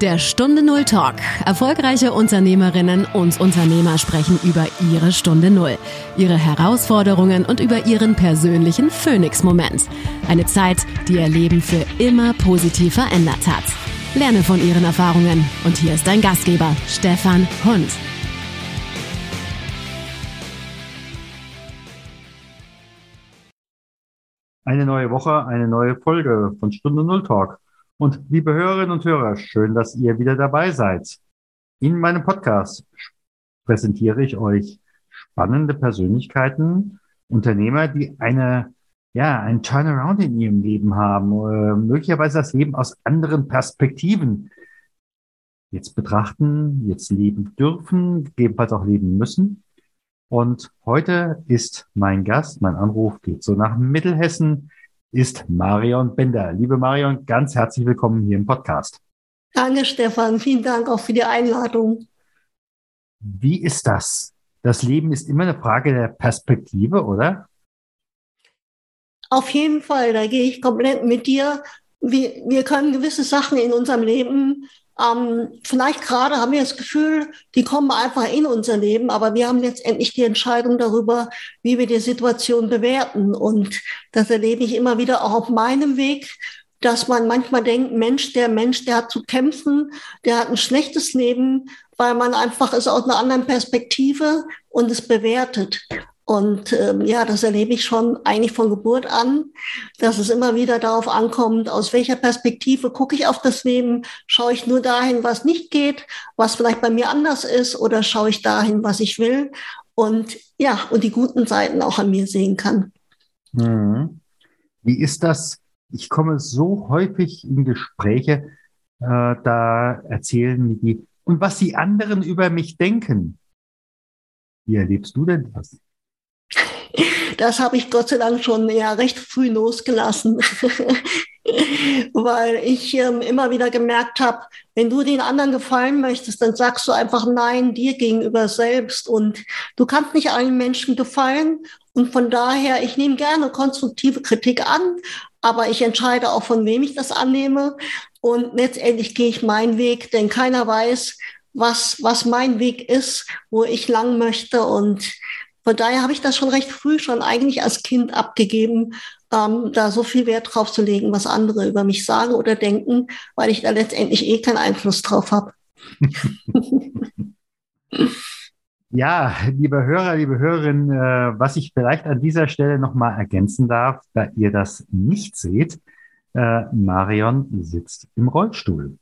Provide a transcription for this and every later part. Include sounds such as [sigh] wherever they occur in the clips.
Der Stunde Null Talk. Erfolgreiche Unternehmerinnen und Unternehmer sprechen über ihre Stunde Null, ihre Herausforderungen und über ihren persönlichen Phoenix-Moment. Eine Zeit, die ihr Leben für immer positiv verändert hat. Lerne von ihren Erfahrungen. Und hier ist dein Gastgeber, Stefan Hund. Eine neue Woche, eine neue Folge von Stunde Null Talk. Und liebe Hörerinnen und Hörer, schön, dass ihr wieder dabei seid. In meinem Podcast präsentiere ich euch spannende Persönlichkeiten, Unternehmer, die eine, ja, ein Turnaround in ihrem Leben haben, äh, möglicherweise das Leben aus anderen Perspektiven jetzt betrachten, jetzt leben dürfen, gegebenenfalls auch leben müssen. Und heute ist mein Gast, mein Anruf geht so nach Mittelhessen ist Marion Bender. Liebe Marion, ganz herzlich willkommen hier im Podcast. Danke, Stefan. Vielen Dank auch für die Einladung. Wie ist das? Das Leben ist immer eine Frage der Perspektive, oder? Auf jeden Fall, da gehe ich komplett mit dir. Wir, wir können gewisse Sachen in unserem Leben ähm, vielleicht gerade haben wir das Gefühl, die kommen einfach in unser Leben, aber wir haben letztendlich die Entscheidung darüber, wie wir die Situation bewerten. Und das erlebe ich immer wieder auch auf meinem Weg, dass man manchmal denkt, Mensch, der Mensch, der hat zu kämpfen, der hat ein schlechtes Leben, weil man einfach es aus einer anderen Perspektive und es bewertet. Und ähm, ja, das erlebe ich schon eigentlich von Geburt an, dass es immer wieder darauf ankommt, aus welcher Perspektive gucke ich auf das Leben, schaue ich nur dahin, was nicht geht, was vielleicht bei mir anders ist, oder schaue ich dahin, was ich will und ja, und die guten Seiten auch an mir sehen kann. Mhm. Wie ist das? Ich komme so häufig in Gespräche, äh, da erzählen die, und was die anderen über mich denken. Wie erlebst du denn das? [laughs] Das habe ich Gott sei Dank schon ja recht früh losgelassen, [laughs] weil ich ähm, immer wieder gemerkt habe, wenn du den anderen gefallen möchtest, dann sagst du einfach Nein dir gegenüber selbst. Und du kannst nicht allen Menschen gefallen. Und von daher, ich nehme gerne konstruktive Kritik an, aber ich entscheide auch, von wem ich das annehme. Und letztendlich gehe ich meinen Weg, denn keiner weiß, was, was mein Weg ist, wo ich lang möchte. Und von daher habe ich das schon recht früh, schon eigentlich als Kind abgegeben, ähm, da so viel Wert drauf zu legen, was andere über mich sagen oder denken, weil ich da letztendlich eh keinen Einfluss drauf habe. [laughs] Ja, liebe Hörer, liebe Hörerinnen, äh, was ich vielleicht an dieser Stelle nochmal ergänzen darf, da ihr das nicht seht, äh, Marion sitzt im Rollstuhl.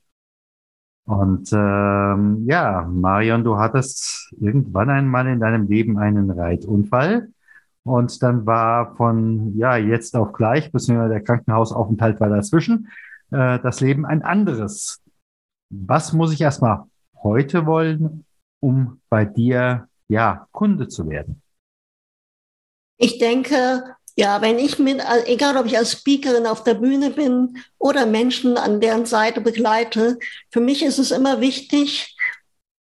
Und ähm, ja, Marion, du hattest irgendwann einmal in deinem Leben einen Reitunfall. Und dann war von ja jetzt auf gleich, beziehungsweise der Krankenhausaufenthalt war dazwischen, äh, das Leben ein anderes. Was muss ich erstmal heute wollen, um bei dir ja Kunde zu werden? Ich denke, ja, wenn ich mit, egal ob ich als Speakerin auf der Bühne bin oder Menschen an deren Seite begleite, für mich ist es immer wichtig,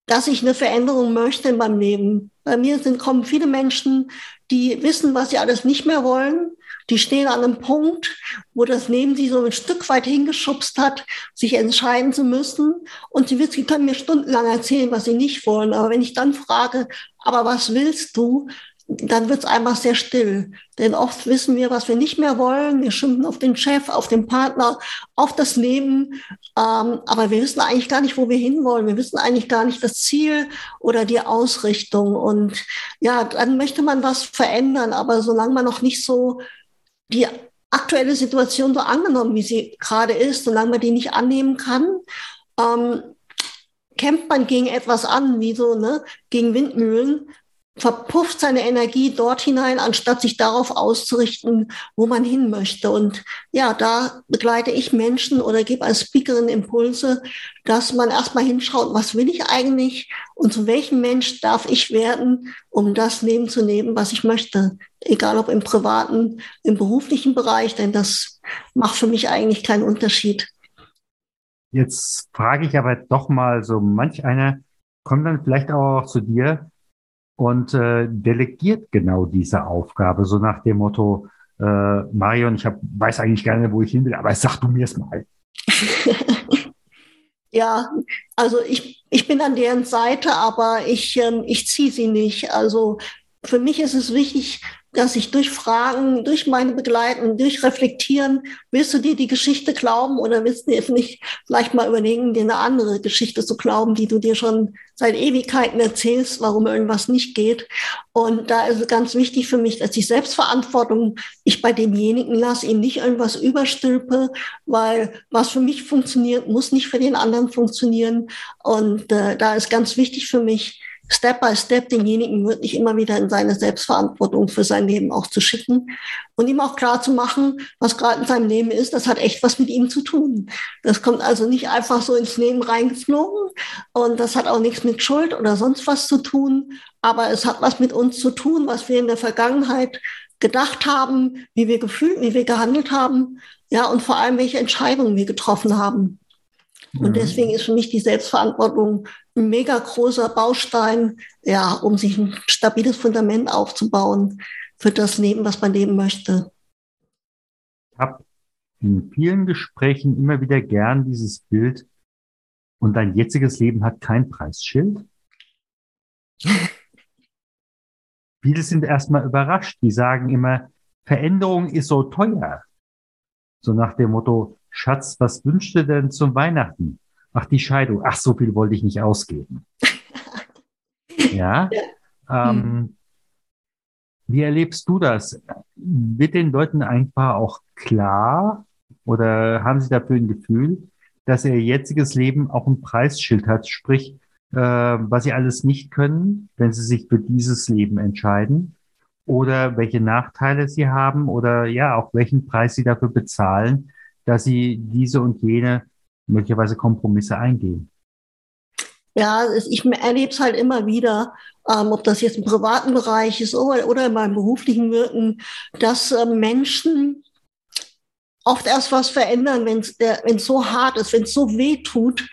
dass ich eine Veränderung möchte in meinem Leben. Bei mir sind, kommen viele Menschen, die wissen, was sie alles nicht mehr wollen. Die stehen an einem Punkt, wo das Leben sie so ein Stück weit hingeschubst hat, sich entscheiden zu müssen. Und sie, sie können mir stundenlang erzählen, was sie nicht wollen. Aber wenn ich dann frage, aber was willst du? Dann wird es einfach sehr still. Denn oft wissen wir, was wir nicht mehr wollen. Wir schimpfen auf den Chef, auf den Partner, auf das Leben. Ähm, aber wir wissen eigentlich gar nicht, wo wir hinwollen. Wir wissen eigentlich gar nicht das Ziel oder die Ausrichtung. Und ja, dann möchte man was verändern. Aber solange man noch nicht so die aktuelle Situation so angenommen, wie sie gerade ist, solange man die nicht annehmen kann, ähm, kämpft man gegen etwas an, wie so, ne, gegen Windmühlen, verpufft seine Energie dort hinein, anstatt sich darauf auszurichten, wo man hin möchte. Und ja, da begleite ich Menschen oder gebe als Speakerin Impulse, dass man erstmal hinschaut, was will ich eigentlich und zu welchem Mensch darf ich werden, um das Leben zu nehmen, was ich möchte. Egal ob im privaten, im beruflichen Bereich, denn das macht für mich eigentlich keinen Unterschied. Jetzt frage ich aber doch mal so, manch einer kommt dann vielleicht auch zu dir und äh, delegiert genau diese Aufgabe, so nach dem Motto, äh, Marion, ich hab, weiß eigentlich gerne, wo ich hin will, aber sag du mir es mal. [laughs] Ja, also ich, ich bin an deren Seite, aber ich, ähm, ich ziehe sie nicht. Also für mich ist es wichtig, dass ich durch Fragen, durch meine Begleiten, durch Reflektieren, willst du dir die Geschichte glauben oder willst du dir nicht vielleicht mal überlegen, dir eine andere Geschichte zu glauben, die du dir schon seit Ewigkeiten erzählst, warum irgendwas nicht geht. Und da ist es ganz wichtig für mich, dass die Selbstverantwortung ich bei demjenigen lasse, ihm nicht irgendwas überstülpe, weil was für mich funktioniert, muss nicht für den anderen funktionieren. Und äh, da ist ganz wichtig für mich, Step by Step denjenigen wirklich immer wieder in seine Selbstverantwortung für sein Leben auch zu schicken und ihm auch klar zu machen, was gerade in seinem Leben ist, das hat echt was mit ihm zu tun. Das kommt also nicht einfach so ins Leben reingeflogen und das hat auch nichts mit Schuld oder sonst was zu tun, aber es hat was mit uns zu tun, was wir in der Vergangenheit gedacht haben, wie wir gefühlt, wie wir gehandelt haben, ja, und vor allem, welche Entscheidungen wir getroffen haben. Und mhm. deswegen ist für mich die Selbstverantwortung ein mega großer Baustein, ja, um sich ein stabiles Fundament aufzubauen für das Leben, was man leben möchte. Ich habe in vielen Gesprächen immer wieder gern dieses Bild, und dein jetziges Leben hat kein Preisschild. [laughs] Viele sind erstmal überrascht. Die sagen immer, Veränderung ist so teuer. So nach dem Motto, Schatz, was wünschst du denn zum Weihnachten? Ach, die Scheidung. Ach, so viel wollte ich nicht ausgeben. [laughs] ja. ja. Ähm, wie erlebst du das? Wird den Leuten einfach auch klar oder haben sie dafür ein Gefühl, dass ihr jetziges Leben auch ein Preisschild hat, sprich, äh, was sie alles nicht können, wenn sie sich für dieses Leben entscheiden? Oder welche Nachteile sie haben oder ja, auch welchen Preis sie dafür bezahlen, dass sie diese und jene möglicherweise Kompromisse eingehen. Ja, ich erlebe es halt immer wieder, ähm, ob das jetzt im privaten Bereich ist oder, in meinem beruflichen Wirken, dass äh, Menschen oft erst was verändern, wenn es so hart ist, wenn es so weh tut,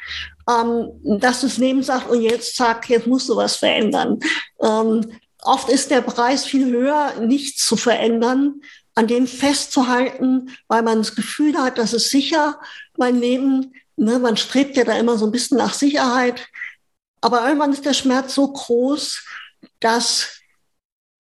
ähm, dass das Leben sagt, und jetzt zack, jetzt musst du was verändern. Ähm, oft ist der Preis viel höher, nichts zu verändern, an dem festzuhalten, weil man das Gefühl hat, das ist sicher, mein Leben. Ne, man strebt ja da immer so ein bisschen nach Sicherheit. Aber irgendwann ist der Schmerz so groß, dass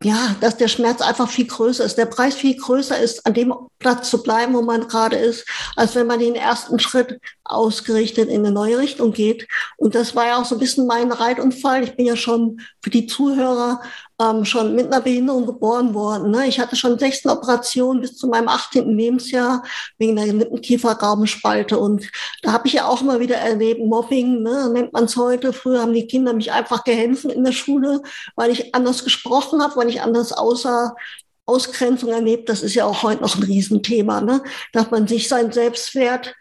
ja, dass der Schmerz einfach viel größer ist, der Preis viel größer ist, an dem Platz zu bleiben, wo man gerade ist, als wenn man den ersten Schritt ausgerichtet in eine neue Richtung geht. Und das war ja auch so ein bisschen mein Reitunfall. Ich bin ja schon für die Zuhörer ähm, schon mit einer Behinderung geboren worden. Ne? Ich hatte schon 16 Operationen bis zu meinem 18. Lebensjahr wegen der Lippenkiefergaumenspalte. Und da habe ich ja auch immer wieder erlebt, Mobbing, ne? nennt man es heute. Früher haben die Kinder mich einfach gehänselt in der Schule, weil ich anders gesprochen habe, weil ich anders aussah, Ausgrenzung erlebt, das ist ja auch heute noch ein Riesenthema, ne? dass man sich sein Selbstwert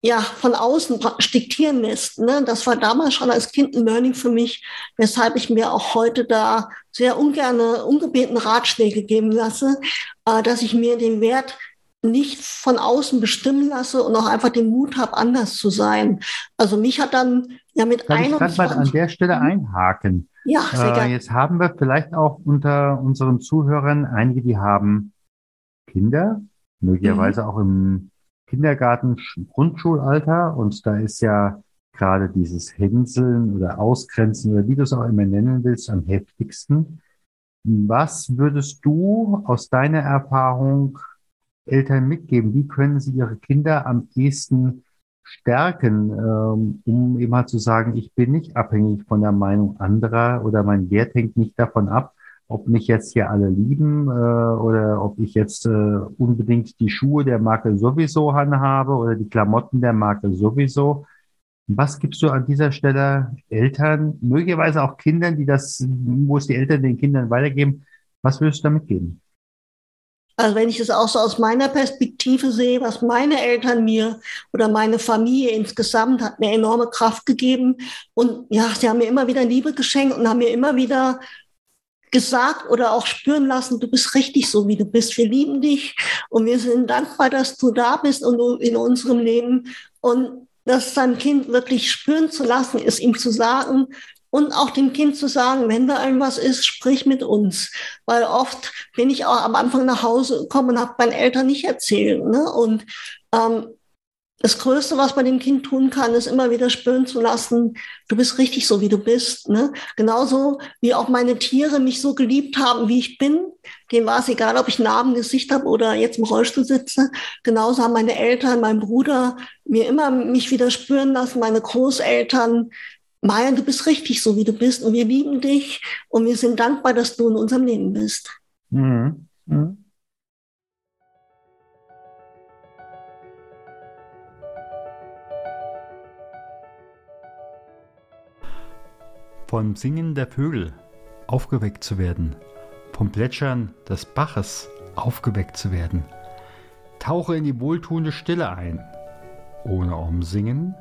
ja, von außen diktieren lässt. Ne? Das war damals schon als Kind ein Learning für mich, weshalb ich mir auch heute da sehr ungerne, ungebeten Ratschläge geben lasse, äh, dass ich mir den Wert nicht von außen bestimmen lasse und auch einfach den Mut habe, anders zu sein. Also mich hat dann ja mit Kann 21... Ich kann mal an der Stelle mhm. einhaken. Ja, sehr äh, Jetzt haben wir vielleicht auch unter unseren Zuhörern einige, die haben Kinder, möglicherweise mhm. auch im Kindergarten, Grundschulalter und da ist ja gerade dieses Hänseln oder Ausgrenzen oder wie du es auch immer nennen willst, am heftigsten. Was würdest du aus deiner Erfahrung Eltern mitgeben? Wie können sie ihre Kinder am ehesten stärken, ähm, um immer zu sagen, ich bin nicht abhängig von der Meinung anderer oder mein Wert hängt nicht davon ab, ob mich jetzt hier alle lieben äh, oder ob ich jetzt äh, unbedingt die Schuhe der Marke sowieso habe oder die Klamotten der Marke sowieso. Was gibst du an dieser Stelle Eltern, möglicherweise auch Kindern, die das, wo es die Eltern den Kindern weitergeben? Was würdest du damit geben? Also wenn ich es auch so aus meiner Perspektive sehe, was meine Eltern mir oder meine Familie insgesamt hat mir enorme Kraft gegeben. Und ja, sie haben mir immer wieder Liebe geschenkt und haben mir immer wieder gesagt oder auch spüren lassen, du bist richtig so, wie du bist. Wir lieben dich und wir sind dankbar, dass du da bist und in unserem Leben. Und das sein Kind wirklich spüren zu lassen, ist ihm zu sagen und auch dem Kind zu sagen, wenn da irgendwas ist, sprich mit uns. Weil oft bin ich auch am Anfang nach Hause gekommen und habe meinen Eltern nicht erzählt. Ne? Und ähm, das Größte, was man dem Kind tun kann, ist immer wieder spüren zu lassen, du bist richtig so, wie du bist. Ne? Genauso wie auch meine Tiere mich so geliebt haben, wie ich bin. Dem war es egal, ob ich Narben Gesicht habe oder jetzt im Rollstuhl sitze. Genauso haben meine Eltern, mein Bruder mir immer mich wieder spüren lassen, meine Großeltern. Maya, du bist richtig so, wie du bist und wir lieben dich und wir sind dankbar, dass du in unserem Leben bist. Mhm. Mhm. Vom Singen der Vögel aufgeweckt zu werden, vom Plätschern des Baches aufgeweckt zu werden. Tauche in die wohltuende Stille ein. Ohne Umsingen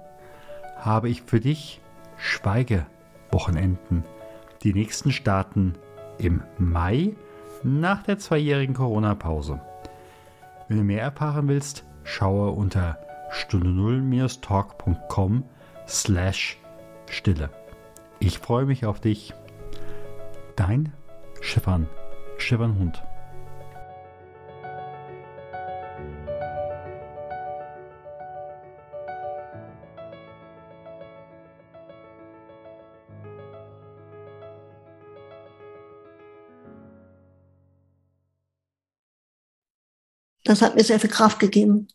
habe ich für dich Schweigewochenenden. Die nächsten starten im Mai nach der zweijährigen Corona-Pause. Wenn du mehr erfahren willst, schaue unter stunde 0-talk.com slash Stille. Ich freue mich auf dich. Dein Stefan, Stefan Hund. Das hat mir sehr viel Kraft gegeben.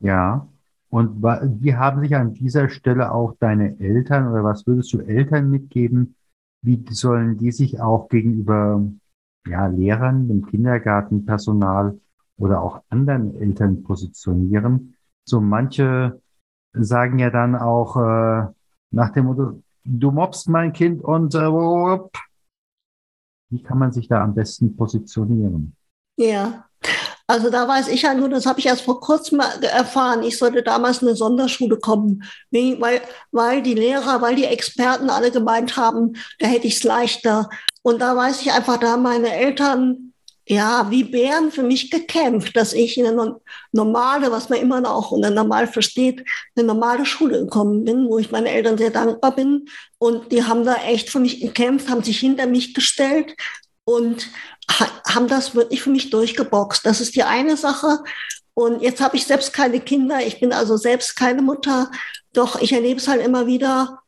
Ja, und wie haben sich an dieser Stelle auch deine Eltern oder was würdest du Eltern mitgeben? Wie sollen die sich auch gegenüber ja, Lehrern, dem Kindergartenpersonal oder auch anderen Eltern positionieren? So manche sagen ja dann auch äh, nach dem Motto, du mobst mein Kind und äh, wie kann man sich da am besten positionieren? Ja, also da weiß ich ja nur, das habe ich erst vor kurzem erfahren, ich sollte damals in eine Sonderschule kommen, weil, weil die Lehrer, weil die Experten alle gemeint haben, da hätte ich es leichter. Und da weiß ich einfach, da meine Eltern ja, wie Bären für mich gekämpft, dass ich in eine normale, was man immer noch unter normal versteht, eine normale Schule gekommen bin, wo ich meinen Eltern sehr dankbar bin. Und die haben da echt für mich gekämpft, haben sich hinter mich gestellt und haben das wirklich für mich durchgeboxt. Das ist die eine Sache. Und jetzt habe ich selbst keine Kinder. Ich bin also selbst keine Mutter. Doch ich erlebe es halt immer wieder.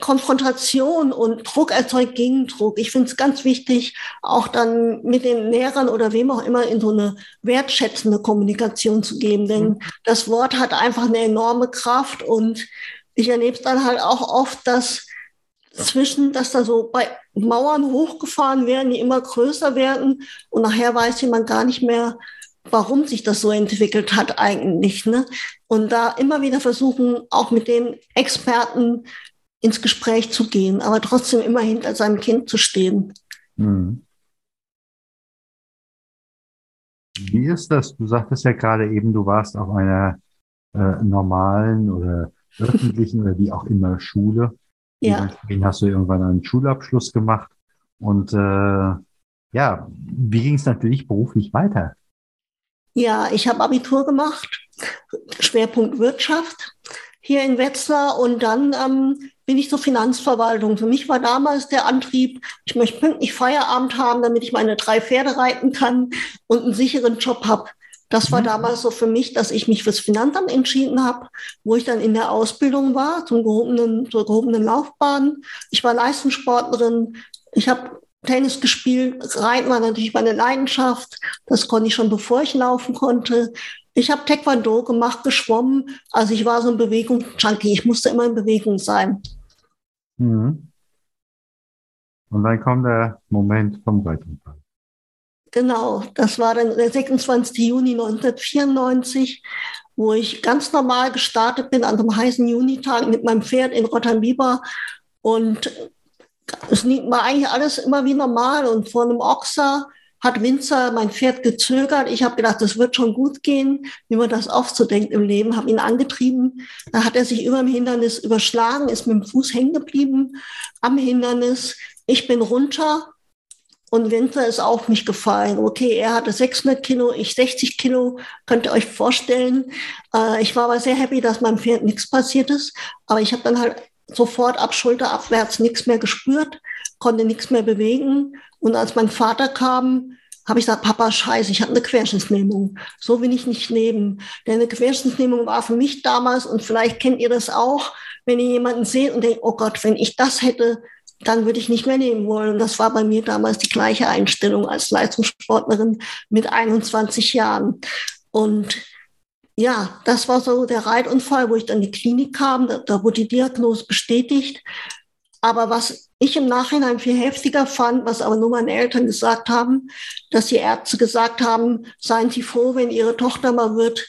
Konfrontation und Druck erzeugt Gegendruck. Ich finde es ganz wichtig, auch dann mit den Lehrern oder wem auch immer in so eine wertschätzende Kommunikation zu geben. Denn mhm. das Wort hat einfach eine enorme Kraft und ich erlebe es dann halt auch oft, dass zwischen, dass da so bei Mauern hochgefahren werden, die immer größer werden und nachher weiß jemand gar nicht mehr, warum sich das so entwickelt hat eigentlich. Ne? Und da immer wieder versuchen, auch mit den Experten ins Gespräch zu gehen, aber trotzdem immer hinter seinem Kind zu stehen. Hm. Wie ist das? Du sagtest ja gerade eben, du warst auf einer äh, normalen oder öffentlichen oder wie auch immer Schule. Ja. Dementsprechend hast du irgendwann einen Schulabschluss gemacht. Und äh, ja, wie ging es natürlich beruflich weiter? Ja, ich habe Abitur gemacht, Schwerpunkt Wirtschaft hier in Wetzlar und dann ähm, bin ich zur Finanzverwaltung. Für mich war damals der Antrieb, ich möchte pünktlich Feierabend haben, damit ich meine drei Pferde reiten kann und einen sicheren Job habe. Das war mhm. damals so für mich, dass ich mich fürs Finanzamt entschieden habe, wo ich dann in der Ausbildung war, zum gehobenen, zur gehobenen Laufbahn. Ich war Leistungssportlerin. Ich habe Tennis gespielt. Reiten war natürlich meine Leidenschaft. Das konnte ich schon, bevor ich laufen konnte. Ich habe Taekwondo gemacht, geschwommen. Also ich war so ein Bewegungsjunkie. Ich musste immer in Bewegung sein. Mhm. Und dann kommt der Moment vom Reitunfall. Genau, das war dann der 26. Juni 1994, wo ich ganz normal gestartet bin an einem heißen Junitag mit meinem Pferd in Rotterdam-Bieber. Und es war eigentlich alles immer wie normal. Und vor einem Ochser hat Winzer mein Pferd gezögert. Ich habe gedacht, das wird schon gut gehen, wie man das oft so denkt im Leben, habe ihn angetrieben. Da hat er sich über dem Hindernis überschlagen, ist mit dem Fuß hängen geblieben am Hindernis. Ich bin runter und Winter ist auf mich gefallen. Okay, er hatte 600 Kilo, ich 60 Kilo, könnt ihr euch vorstellen. Äh, ich war aber sehr happy, dass meinem Pferd nichts passiert ist. Aber ich habe dann halt sofort ab Schulter abwärts nichts mehr gespürt, konnte nichts mehr bewegen. Und als mein Vater kam, habe ich gesagt, Papa, scheiße, ich habe eine Querschnittslähmung. So will ich nicht leben. Denn eine Querschnittslähmung war für mich damals, und vielleicht kennt ihr das auch, wenn ihr jemanden seht und denkt, oh Gott, wenn ich das hätte, dann würde ich nicht mehr leben wollen. Und das war bei mir damals die gleiche Einstellung als Leistungssportlerin mit 21 Jahren. Und ja, das war so der Reitunfall, wo ich dann in die Klinik kam. Da, da wurde die Diagnose bestätigt. Aber was ich im Nachhinein viel heftiger fand, was aber nur meine Eltern gesagt haben, dass die Ärzte gesagt haben, seien Sie froh, wenn Ihre Tochter mal wird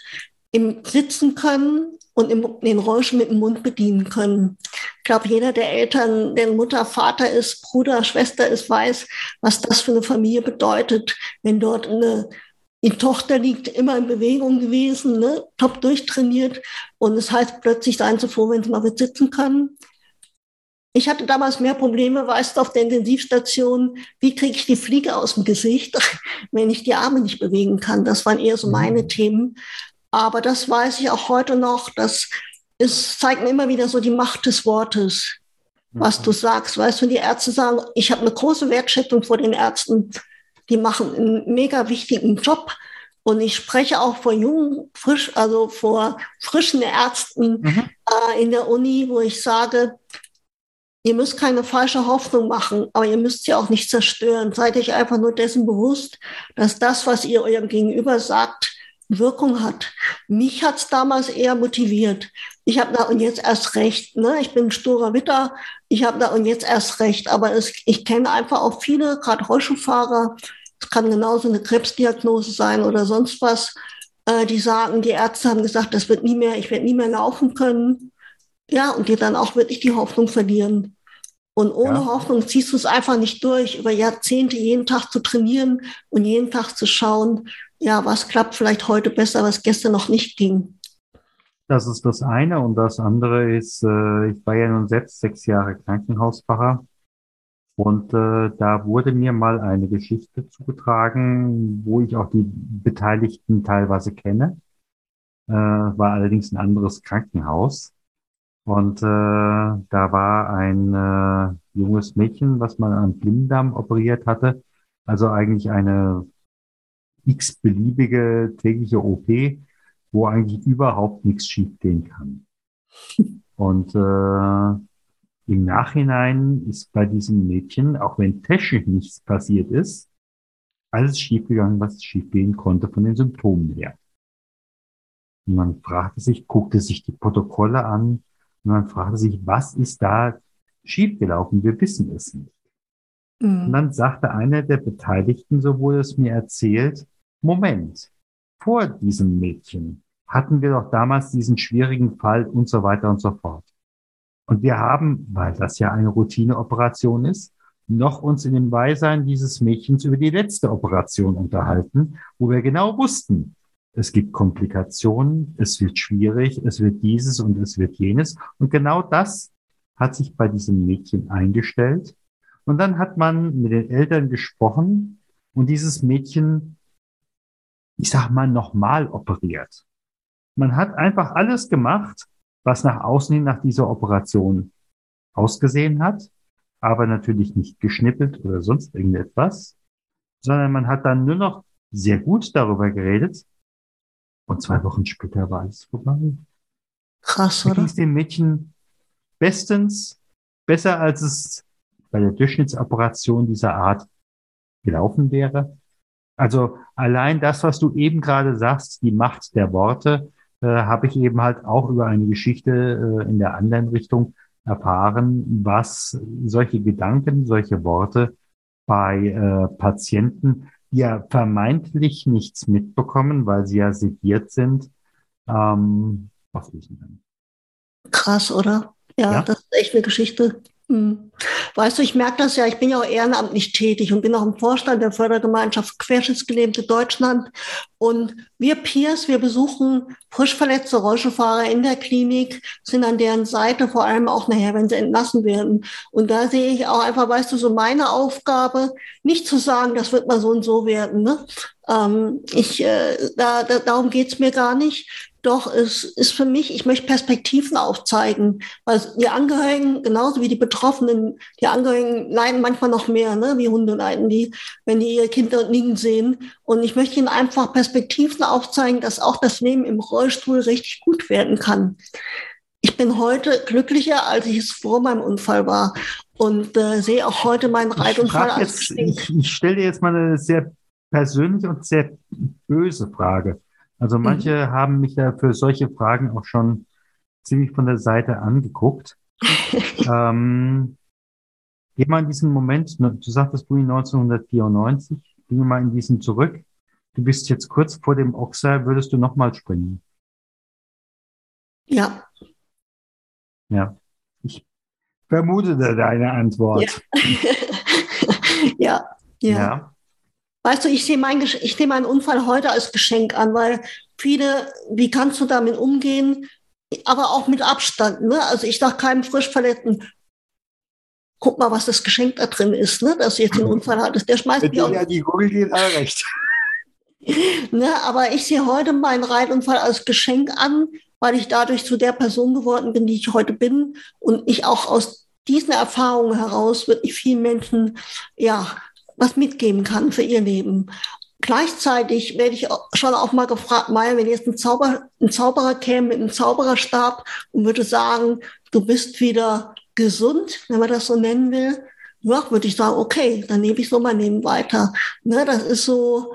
im Sitzen können und im, den Rollstuhl mit dem Mund bedienen können. Ich glaube, jeder der Eltern, der Mutter, Vater ist, Bruder, Schwester ist, weiß, was das für eine Familie bedeutet, wenn dort eine die Tochter liegt immer in Bewegung gewesen, ne? top durchtrainiert. Und es heißt plötzlich, seien Sie froh, wenn Sie mal wird sitzen können. Ich hatte damals mehr Probleme, weißt du, auf der Intensivstation, wie kriege ich die Fliege aus dem Gesicht, [laughs] wenn ich die Arme nicht bewegen kann. Das waren eher so meine mhm. Themen. Aber das weiß ich auch heute noch. Das ist, zeigt mir immer wieder so die Macht des Wortes, was mhm. du sagst. Weißt du, die Ärzte sagen, ich habe eine große Wertschätzung vor den Ärzten. Die machen einen mega wichtigen Job. Und ich spreche auch vor jungen, frisch, also vor frischen Ärzten mhm. äh, in der Uni, wo ich sage, ihr müsst keine falsche Hoffnung machen, aber ihr müsst sie auch nicht zerstören. Seid euch einfach nur dessen bewusst, dass das, was ihr eurem Gegenüber sagt, Wirkung hat. Mich hat's damals eher motiviert. Ich habe da und jetzt erst recht. Ne? Ich bin ein sturer Witter. Ich habe da und jetzt erst recht. Aber es, ich kenne einfach auch viele, gerade Rollschuhfahrer. Es kann genauso eine Krebsdiagnose sein oder sonst was. Äh, die sagen, die Ärzte haben gesagt, das wird nie mehr, ich werde nie mehr laufen können. Ja, und die dann auch wirklich die Hoffnung verlieren. Und ohne ja. Hoffnung ziehst du es einfach nicht durch, über Jahrzehnte jeden Tag zu trainieren und jeden Tag zu schauen, ja, was klappt vielleicht heute besser, was gestern noch nicht ging. Das ist das eine. Und das andere ist, äh, ich war ja nun selbst sechs Jahre Krankenhauspfarrer. Und äh, da wurde mir mal eine Geschichte zugetragen, wo ich auch die Beteiligten teilweise kenne. Äh, war allerdings ein anderes Krankenhaus. Und äh, da war ein äh, junges Mädchen, was man am Blinddarm operiert hatte. Also eigentlich eine x-beliebige tägliche OP, wo eigentlich überhaupt nichts schiefgehen kann. [laughs] Und äh, im Nachhinein ist bei diesem Mädchen, auch wenn technisch nichts passiert ist, alles schiefgegangen, was schiefgehen konnte von den Symptomen her. Und man fragte sich, guckte sich die Protokolle an, und man fragte sich, was ist da schiefgelaufen? Wir wissen es nicht. Mhm. Und dann sagte einer der Beteiligten, so wurde es mir erzählt, Moment, vor diesem Mädchen hatten wir doch damals diesen schwierigen Fall und so weiter und so fort. Und wir haben, weil das ja eine Routineoperation ist, noch uns in dem Beisein dieses Mädchens über die letzte Operation unterhalten, wo wir genau wussten, es gibt Komplikationen, es wird schwierig, es wird dieses und es wird jenes. Und genau das hat sich bei diesem Mädchen eingestellt. Und dann hat man mit den Eltern gesprochen und dieses Mädchen, ich sag mal, nochmal operiert. Man hat einfach alles gemacht, was nach außen hin nach dieser Operation ausgesehen hat, aber natürlich nicht geschnippelt oder sonst irgendetwas, sondern man hat dann nur noch sehr gut darüber geredet, und zwei Wochen später war alles vorbei. Krass, oder? Ging dem Mädchen bestens, besser als es bei der Durchschnittsoperation dieser Art gelaufen wäre. Also allein das, was du eben gerade sagst, die Macht der Worte, äh, habe ich eben halt auch über eine Geschichte äh, in der anderen Richtung erfahren, was solche Gedanken, solche Worte bei äh, Patienten ja vermeintlich nichts mitbekommen, weil sie ja sediert sind, ähm, auslösen können. Krass, oder? Ja, ja, das ist echt eine Geschichte. Hm. Weißt du, ich merke das ja, ich bin ja auch ehrenamtlich tätig und bin auch im Vorstand der Fördergemeinschaft Querschnittsgelähmte Deutschland. Und wir Peers, wir besuchen frisch verletzte Rollstuhlfahrer in der Klinik, sind an deren Seite, vor allem auch nachher, wenn sie entlassen werden. Und da sehe ich auch einfach, weißt du, so meine Aufgabe, nicht zu sagen, das wird mal so und so werden. Ne? Ähm, ich, äh, da, da, darum geht's mir gar nicht Doch es ist für mich, ich möchte Perspektiven aufzeigen, weil die Angehörigen, genauso wie die Betroffenen, die Angehörigen leiden manchmal noch mehr, ne, wie Hunde leiden, die, wenn die ihre Kinder liegen sehen. Und ich möchte ihnen einfach Perspektiven aufzeigen, dass auch das Leben im Rollstuhl richtig gut werden kann. Ich bin heute glücklicher, als ich es vor meinem Unfall war und äh, sehe auch heute meinen Reitunfall als jetzt, Ich, ich stelle dir jetzt mal eine sehr persönliche und sehr böse Frage. Also manche mhm. haben mich ja für solche Fragen auch schon ziemlich von der Seite angeguckt. [laughs] ähm, geh mal in diesen Moment, du sagtest du 1994, geh mal in diesen zurück. Du bist jetzt kurz vor dem Ochser, würdest du nochmal springen? Ja. Ja. Ich vermute deine Antwort. Ja. [laughs] ja. ja. ja. Weißt du, ich sehe mein, ich sehe meinen Unfall heute als Geschenk an, weil viele, wie kannst du damit umgehen? Aber auch mit Abstand. Ne? Also ich sage keinem Frischverletzten, guck mal, was das Geschenk da drin ist, ne? dass du jetzt den Unfall hattest. Der schmeißt mir auch. Ja, die Gurgel geht recht. [laughs] ne, aber ich sehe heute meinen Reitunfall als Geschenk an, weil ich dadurch zu der Person geworden bin, die ich heute bin und ich auch aus diesen Erfahrungen heraus wirklich vielen Menschen ja was mitgeben kann für ihr Leben. Gleichzeitig werde ich schon auch mal gefragt, Maya, wenn jetzt ein, Zauber, ein Zauberer käme mit einem Zaubererstab und würde sagen, du bist wieder gesund, wenn man das so nennen will, ja, würde ich sagen, okay, dann nehme ich so mein Leben weiter. Ne, das ist so,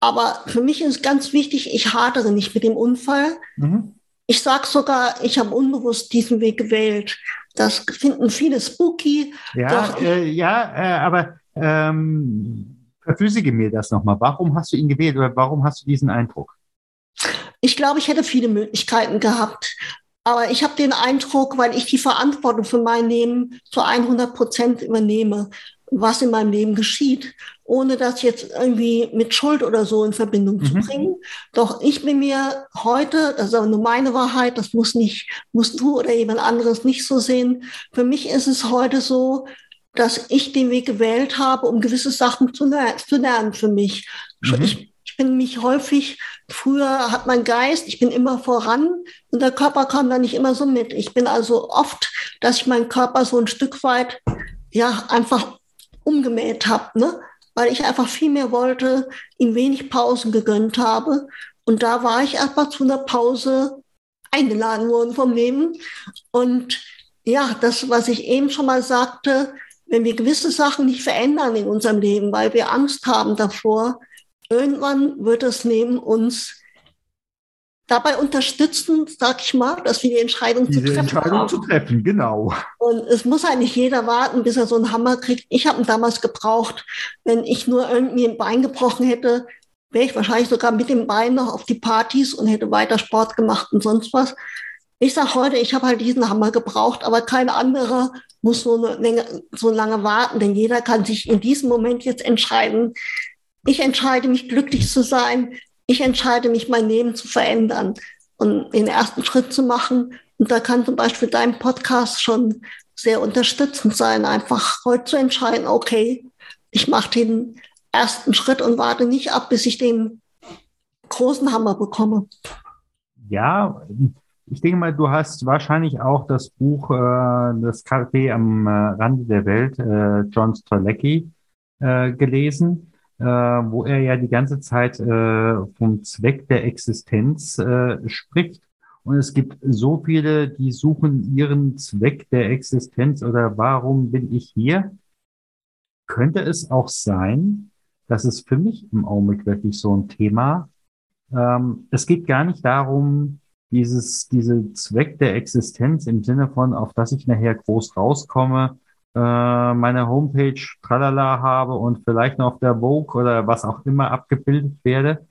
aber für mich ist ganz wichtig, ich hadere nicht mit dem Unfall. Mhm. Ich sage sogar, ich habe unbewusst diesen Weg gewählt. Das finden viele spooky. Ja, äh, ja, äh, aber ähm, verflüssige mir das nochmal. Warum hast du ihn gewählt oder warum hast du diesen Eindruck? Ich glaube, ich hätte viele Möglichkeiten gehabt. Aber ich habe den Eindruck, weil ich die Verantwortung für mein Leben zu 100 Prozent übernehme, was in meinem Leben geschieht, ohne das jetzt irgendwie mit Schuld oder so in Verbindung mhm. zu bringen. Doch ich bin mir heute, das ist aber nur meine Wahrheit, das muss nicht, musst du oder jemand anderes nicht so sehen. Für mich ist es heute so, dass ich den Weg gewählt habe, um gewisse Sachen zu, ler zu lernen für mich. Mhm. Ich, ich bin mich häufig, früher hat mein Geist, ich bin immer voran und der Körper kam da nicht immer so mit. Ich bin also oft, dass ich meinen Körper so ein Stück weit, ja, einfach umgemäht habe, ne? weil ich einfach viel mehr wollte, ihm wenig Pausen gegönnt habe. Und da war ich erstmal zu einer Pause eingeladen worden vom Leben. Und ja, das, was ich eben schon mal sagte, wenn wir gewisse Sachen nicht verändern in unserem Leben, weil wir Angst haben davor, irgendwann wird das Leben uns dabei unterstützen, sag ich mal, dass wir die Entscheidung Diese zu treffen Entscheidung haben. zu treffen, genau. Und es muss eigentlich jeder warten, bis er so einen Hammer kriegt. Ich habe ihn damals gebraucht. Wenn ich nur irgendwie ein Bein gebrochen hätte, wäre ich wahrscheinlich sogar mit dem Bein noch auf die Partys und hätte weiter Sport gemacht und sonst was. Ich sage heute, ich habe halt diesen Hammer gebraucht, aber kein anderer muss so, Länge, so lange warten, denn jeder kann sich in diesem Moment jetzt entscheiden. Ich entscheide mich, glücklich zu sein. Ich entscheide mich, mein Leben zu verändern und den ersten Schritt zu machen. Und da kann zum Beispiel dein Podcast schon sehr unterstützend sein, einfach heute zu entscheiden, okay, ich mache den ersten Schritt und warte nicht ab, bis ich den großen Hammer bekomme. Ja, ich denke mal, du hast wahrscheinlich auch das Buch äh, Das Café am äh, Rande der Welt, äh, John Strzelecki, äh, gelesen, äh, wo er ja die ganze Zeit äh, vom Zweck der Existenz äh, spricht. Und es gibt so viele, die suchen ihren Zweck der Existenz oder warum bin ich hier? Könnte es auch sein, dass es für mich im Augenblick wirklich so ein Thema. Ähm, es geht gar nicht darum, dieses, diese Zweck der Existenz im Sinne von, auf dass ich nachher groß rauskomme, äh, meine Homepage tralala habe und vielleicht noch auf der Vogue oder was auch immer abgebildet werde,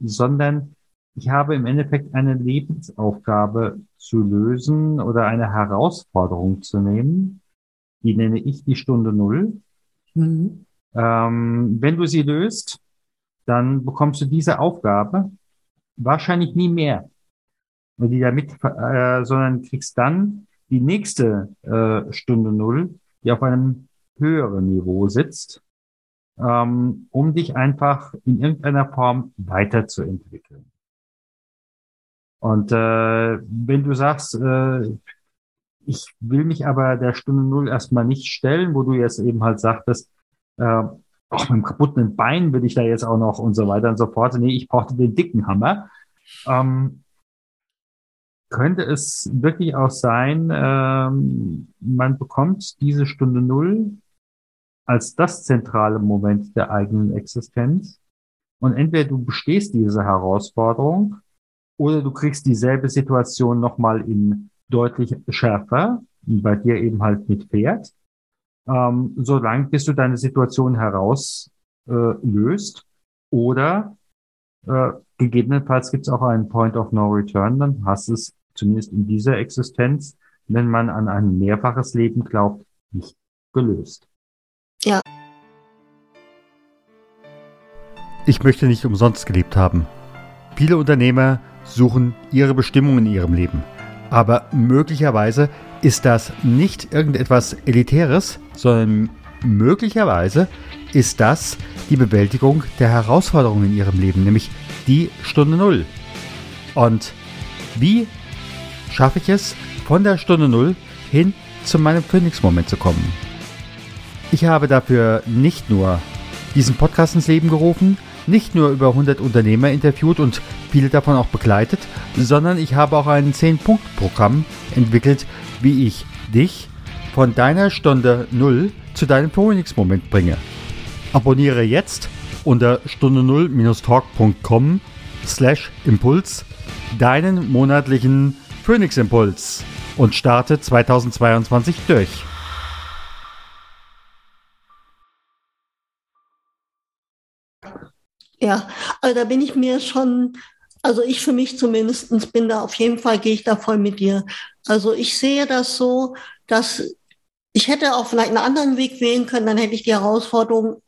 sondern ich habe im Endeffekt eine Lebensaufgabe zu lösen oder eine Herausforderung zu nehmen. Die nenne ich die Stunde Null. Mhm. Ähm, wenn du sie löst, dann bekommst du diese Aufgabe wahrscheinlich nie mehr die da mit, äh, sondern kriegst dann die nächste äh, Stunde Null, die auf einem höheren Niveau sitzt, ähm, um dich einfach in irgendeiner Form weiterzuentwickeln. Und äh, wenn du sagst, äh, ich will mich aber der Stunde Null erstmal nicht stellen, wo du jetzt eben halt sagtest, äh, auch mit dem kaputten Bein will ich da jetzt auch noch und so weiter und so fort. Nee, ich brauchte den dicken Hammer. Ähm, könnte es wirklich auch sein, ähm, man bekommt diese Stunde Null als das zentrale Moment der eigenen Existenz. Und entweder du bestehst diese Herausforderung oder du kriegst dieselbe Situation nochmal in deutlich schärfer, bei dir eben halt mit Pferd, ähm, solange bis du deine Situation herauslöst äh, oder äh, gegebenenfalls gibt es auch einen Point of No Return, dann hast du es zumindest in dieser Existenz, wenn man an ein mehrfaches Leben glaubt, nicht gelöst. Ja. Ich möchte nicht umsonst gelebt haben. Viele Unternehmer suchen ihre Bestimmung in ihrem Leben. Aber möglicherweise ist das nicht irgendetwas Elitäres, sondern möglicherweise ist das die Bewältigung der Herausforderungen in ihrem Leben, nämlich die Stunde Null. Und wie schaffe ich es, von der Stunde Null hin zu meinem Phoenix-Moment zu kommen? Ich habe dafür nicht nur diesen Podcast ins Leben gerufen, nicht nur über 100 Unternehmer interviewt und viele davon auch begleitet, sondern ich habe auch ein 10-Punkt-Programm entwickelt, wie ich dich von deiner Stunde 0 zu deinem Phoenix-Moment bringe. Abonniere jetzt unter stunde 0-talk.com slash Impuls deinen monatlichen Phoenix-Impuls und starte 2022 durch. Ja, also da bin ich mir schon, also ich für mich zumindest bin da auf jeden Fall, gehe ich da voll mit dir. Also ich sehe das so, dass ich hätte auch vielleicht einen anderen Weg wählen können, dann hätte ich die Herausforderung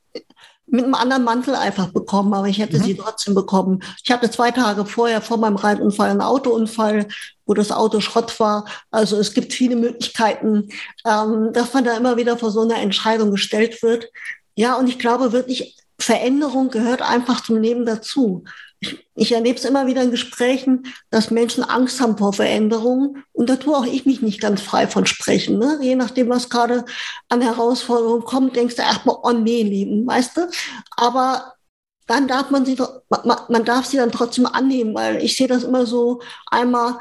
mit einem anderen Mantel einfach bekommen, aber ich hätte mhm. sie trotzdem bekommen. Ich hatte zwei Tage vorher vor meinem Reitunfall einen Autounfall, wo das Auto Schrott war. Also es gibt viele Möglichkeiten, ähm, dass man da immer wieder vor so einer Entscheidung gestellt wird. Ja, und ich glaube wirklich, Veränderung gehört einfach zum Leben dazu. Ich, ich erlebe es immer wieder in Gesprächen, dass Menschen Angst haben vor Veränderungen. Und da tue auch ich mich nicht ganz frei von sprechen. Ne? Je nachdem, was gerade an Herausforderungen kommt, denkst du erstmal, oh nee, lieben, weißt du? Aber dann darf man sie, man, man darf sie dann trotzdem annehmen, weil ich sehe das immer so einmal,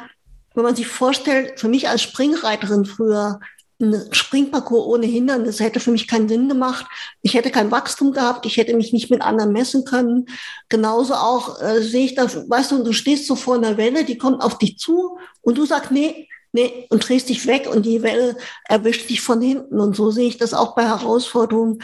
wenn man sich vorstellt, für mich als Springreiterin früher, ein Springparcours ohne Hindernis hätte für mich keinen Sinn gemacht. Ich hätte kein Wachstum gehabt, ich hätte mich nicht mit anderen messen können. Genauso auch äh, sehe ich das, weißt du, du stehst so vor einer Welle, die kommt auf dich zu und du sagst, nee, nee, und drehst dich weg und die Welle erwischt dich von hinten. Und so sehe ich das auch bei Herausforderungen.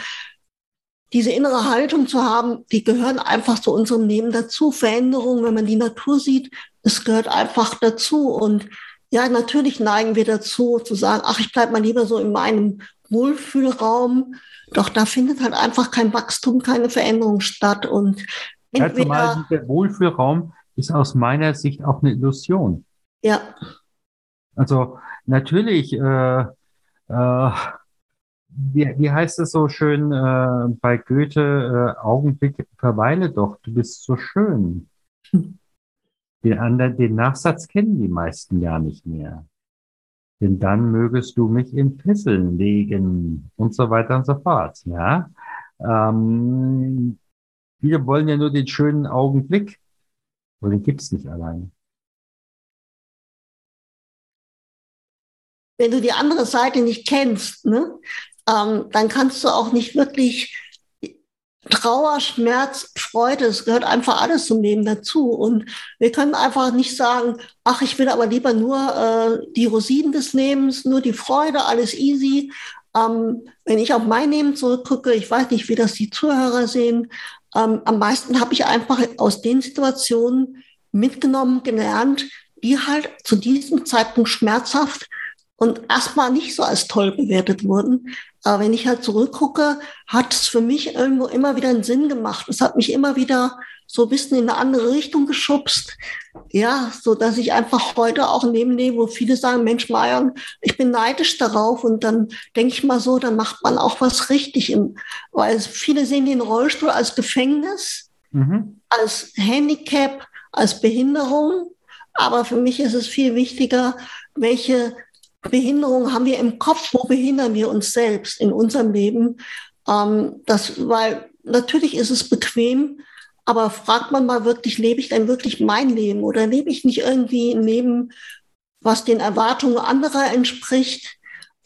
Diese innere Haltung zu haben, die gehören einfach zu unserem Leben dazu. Veränderungen, wenn man die Natur sieht, es gehört einfach dazu. Und ja, natürlich neigen wir dazu, zu sagen, ach, ich bleib mal lieber so in meinem Wohlfühlraum. Doch da findet halt einfach kein Wachstum, keine Veränderung statt. Und entweder, ja, der Wohlfühlraum ist aus meiner Sicht auch eine Illusion. Ja. Also natürlich, äh, äh, wie, wie heißt es so schön äh, bei Goethe, äh, Augenblick, verweile doch, du bist so schön. Hm. Den, anderen, den Nachsatz kennen die meisten ja nicht mehr. Denn dann mögest du mich in Fesseln legen und so weiter und so fort. Ja, ähm, wir wollen ja nur den schönen Augenblick, und den gibt's nicht allein. Wenn du die andere Seite nicht kennst, ne, ähm, dann kannst du auch nicht wirklich Trauer, Schmerz, Freude, es gehört einfach alles zum Leben dazu. Und wir können einfach nicht sagen, ach, ich will aber lieber nur äh, die Rosinen des Lebens, nur die Freude, alles easy. Ähm, wenn ich auf mein Leben zurückgucke, ich weiß nicht, wie das die Zuhörer sehen, ähm, am meisten habe ich einfach aus den Situationen mitgenommen, gelernt, die halt zu diesem Zeitpunkt schmerzhaft und erstmal nicht so als toll bewertet wurden. Aber wenn ich halt zurückgucke, hat es für mich irgendwo immer wieder einen Sinn gemacht. Es hat mich immer wieder so ein bisschen in eine andere Richtung geschubst. Ja, so dass ich einfach heute auch Leben lebe, wo viele sagen, Mensch, Marion, ich bin neidisch darauf. Und dann denke ich mal so, dann macht man auch was richtig. Im, weil viele sehen den Rollstuhl als Gefängnis, mhm. als Handicap, als Behinderung. Aber für mich ist es viel wichtiger, welche Behinderungen haben wir im Kopf, wo behindern wir uns selbst in unserem Leben. Ähm, das, weil natürlich ist es bequem, aber fragt man mal wirklich, lebe ich denn wirklich mein Leben oder lebe ich nicht irgendwie ein Leben, was den Erwartungen anderer entspricht?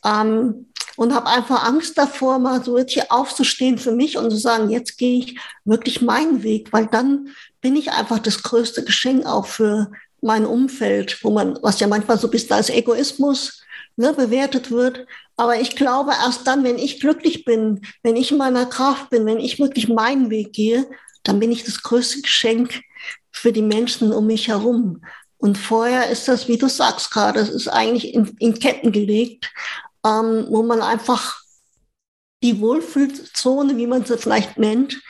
Ähm, und habe einfach Angst davor, mal so jetzt aufzustehen für mich und zu sagen, jetzt gehe ich wirklich meinen Weg, weil dann bin ich einfach das größte Geschenk auch für mein Umfeld, wo man, was ja manchmal so ein bisschen als Egoismus ne, bewertet wird. Aber ich glaube, erst dann, wenn ich glücklich bin, wenn ich in meiner Kraft bin, wenn ich wirklich meinen Weg gehe, dann bin ich das größte Geschenk für die Menschen um mich herum. Und vorher ist das, wie du sagst gerade, es ist eigentlich in, in Ketten gelegt, ähm, wo man einfach die Wohlfühlzone, wie man sie vielleicht nennt,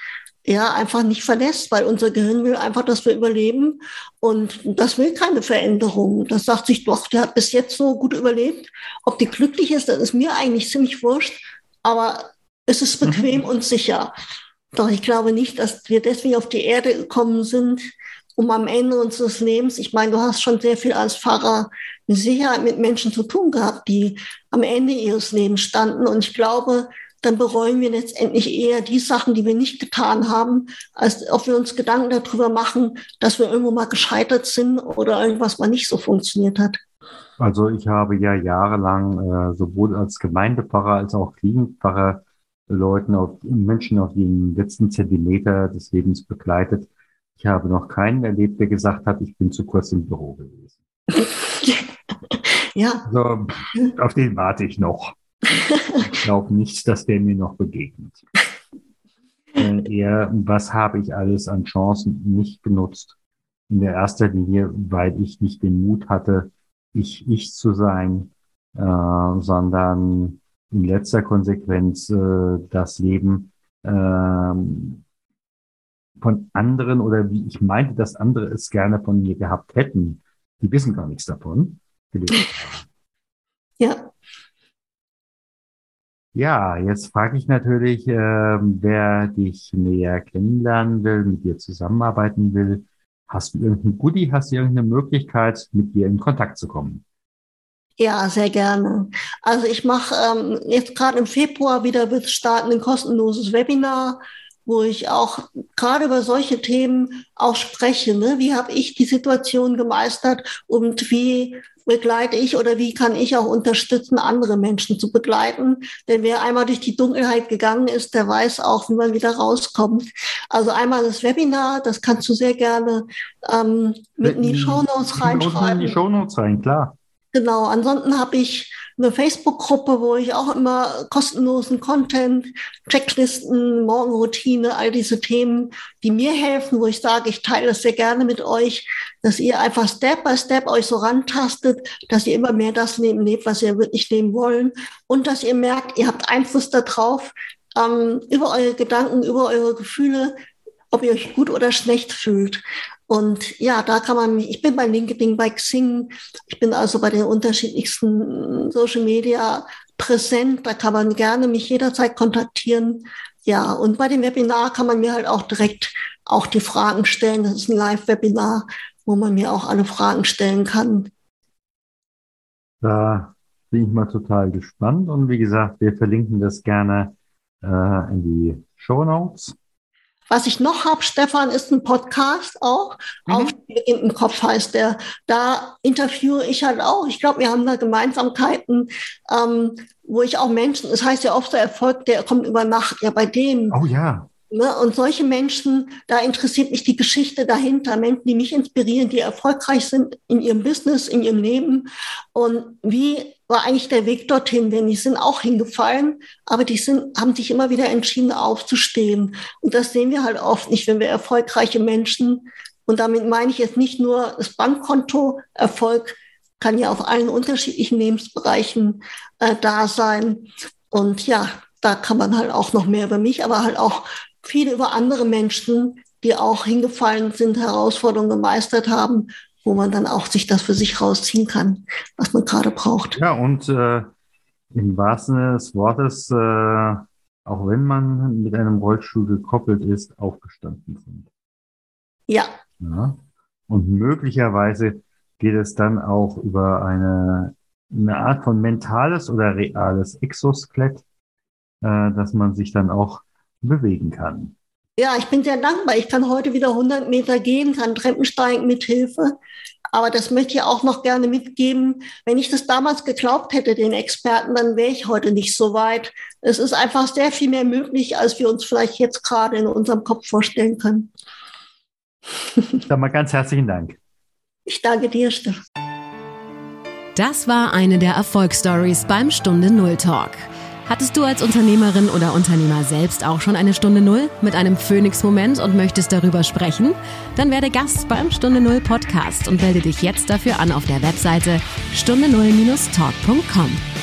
ja, einfach nicht verlässt, weil unser Gehirn will einfach, dass wir überleben und das will keine Veränderung. Das sagt sich doch, der hat bis jetzt so gut überlebt. Ob die glücklich ist, das ist mir eigentlich ziemlich wurscht, aber es ist bequem mhm. und sicher. Doch ich glaube nicht, dass wir deswegen auf die Erde gekommen sind, um am Ende unseres Lebens, ich meine, du hast schon sehr viel als Pfarrer mit Sicherheit mit Menschen zu tun gehabt, die am Ende ihres Lebens standen. Und ich glaube, dann bereuen wir letztendlich eher die Sachen, die wir nicht getan haben, als ob wir uns Gedanken darüber machen, dass wir irgendwo mal gescheitert sind oder irgendwas mal nicht so funktioniert hat. Also ich habe ja jahrelang äh, sowohl als Gemeindepfarrer als auch Klinikenpfarrer Leuten auf Menschen auf den letzten Zentimeter des Lebens begleitet. Ich habe noch keinen erlebt, der gesagt hat, ich bin zu kurz im Büro gewesen. [laughs] ja. Also, auf den warte ich noch. Ich glaube nicht, dass der mir noch begegnet. [laughs] Äh, eher, was habe ich alles an Chancen nicht genutzt? In der erster Linie, weil ich nicht den Mut hatte, ich ich zu sein, äh, sondern in letzter Konsequenz äh, das Leben äh, von anderen oder wie ich meinte, dass andere es gerne von mir gehabt hätten. Die wissen gar nichts davon. [laughs] Ja. Ja, jetzt frage ich natürlich, äh, wer dich näher kennenlernen will, mit dir zusammenarbeiten will. Hast du irgendein Goodie, hast du irgendeine Möglichkeit, mit dir in Kontakt zu kommen? Ja, sehr gerne. Also ich mache ähm, jetzt gerade im Februar wieder wird starten ein kostenloses Webinar, wo ich auch gerade über solche Themen auch spreche. Ne? Wie habe ich die Situation gemeistert und wie begleite ich oder wie kann ich auch unterstützen, andere Menschen zu begleiten? Denn wer einmal durch die Dunkelheit gegangen ist, der weiß auch, wie man wieder rauskommt. Also einmal das Webinar, das kannst du sehr gerne ähm, mit in die Shownotes reinschreiben. In die Shownotes rein, klar. Genau, ansonsten habe ich eine Facebook-Gruppe, wo ich auch immer kostenlosen Content, Checklisten, Morgenroutine, all diese Themen, die mir helfen, wo ich sage, ich teile das sehr gerne mit euch, dass ihr einfach Step by Step euch so rantastet, dass ihr immer mehr das lebt, was ihr wirklich leben wollen und dass ihr merkt, ihr habt Einfluss darauf, ähm, über eure Gedanken, über eure Gefühle, ob ihr euch gut oder schlecht fühlt. Und ja, da kann man mich, ich bin bei LinkedIn, bei Xing, ich bin also bei den unterschiedlichsten Social Media präsent. Da kann man gerne mich jederzeit kontaktieren. Ja, und bei dem Webinar kann man mir halt auch direkt auch die Fragen stellen. Das ist ein Live-Webinar, wo man mir auch alle Fragen stellen kann. Da bin ich mal total gespannt. Und wie gesagt, wir verlinken das gerne äh, in die Show Notes. Was ich noch habe, Stefan, ist ein Podcast auch. Mhm. Auf im Kopf heißt der. Da interviewe ich halt auch. Ich glaube, wir haben da Gemeinsamkeiten, ähm, wo ich auch Menschen, es das heißt ja oft, der Erfolg, der kommt über Nacht. Ja, bei dem. Oh ja. Ne? Und solche Menschen, da interessiert mich die Geschichte dahinter. Menschen, die mich inspirieren, die erfolgreich sind in ihrem Business, in ihrem Leben. Und wie war eigentlich der Weg dorthin? Denn die sind auch hingefallen, aber die sind, haben sich immer wieder entschieden, aufzustehen. Und das sehen wir halt oft nicht, wenn wir erfolgreiche Menschen, und damit meine ich jetzt nicht nur das Bankkonto, Erfolg kann ja auf allen unterschiedlichen Lebensbereichen äh, da sein. Und ja, da kann man halt auch noch mehr über mich, aber halt auch viele über andere Menschen, die auch hingefallen sind, Herausforderungen gemeistert haben, wo man dann auch sich das für sich rausziehen kann, was man gerade braucht. Ja, und äh, im wahrsten Sinne des Wortes, äh, auch wenn man mit einem Rollstuhl gekoppelt ist, aufgestanden sind. Ja. ja. Und möglicherweise geht es dann auch über eine, eine Art von mentales oder reales Exoskelett, äh, dass man sich dann auch bewegen kann. Ja, ich bin sehr dankbar. Ich kann heute wieder 100 Meter gehen, kann Treppen steigen mit Hilfe. Aber das möchte ich auch noch gerne mitgeben. Wenn ich das damals geglaubt hätte, den Experten, dann wäre ich heute nicht so weit. Es ist einfach sehr viel mehr möglich, als wir uns vielleicht jetzt gerade in unserem Kopf vorstellen können. Dann mal ganz herzlichen Dank. Ich danke dir, Stefan. Das war eine der Erfolgsstories beim Stunde Null Talk. Hattest du als Unternehmerin oder Unternehmer selbst auch schon eine Stunde Null mit einem Phoenix-Moment und möchtest darüber sprechen? Dann werde Gast beim Stunde Null Podcast und melde dich jetzt dafür an auf der Webseite stunde null-talk.com.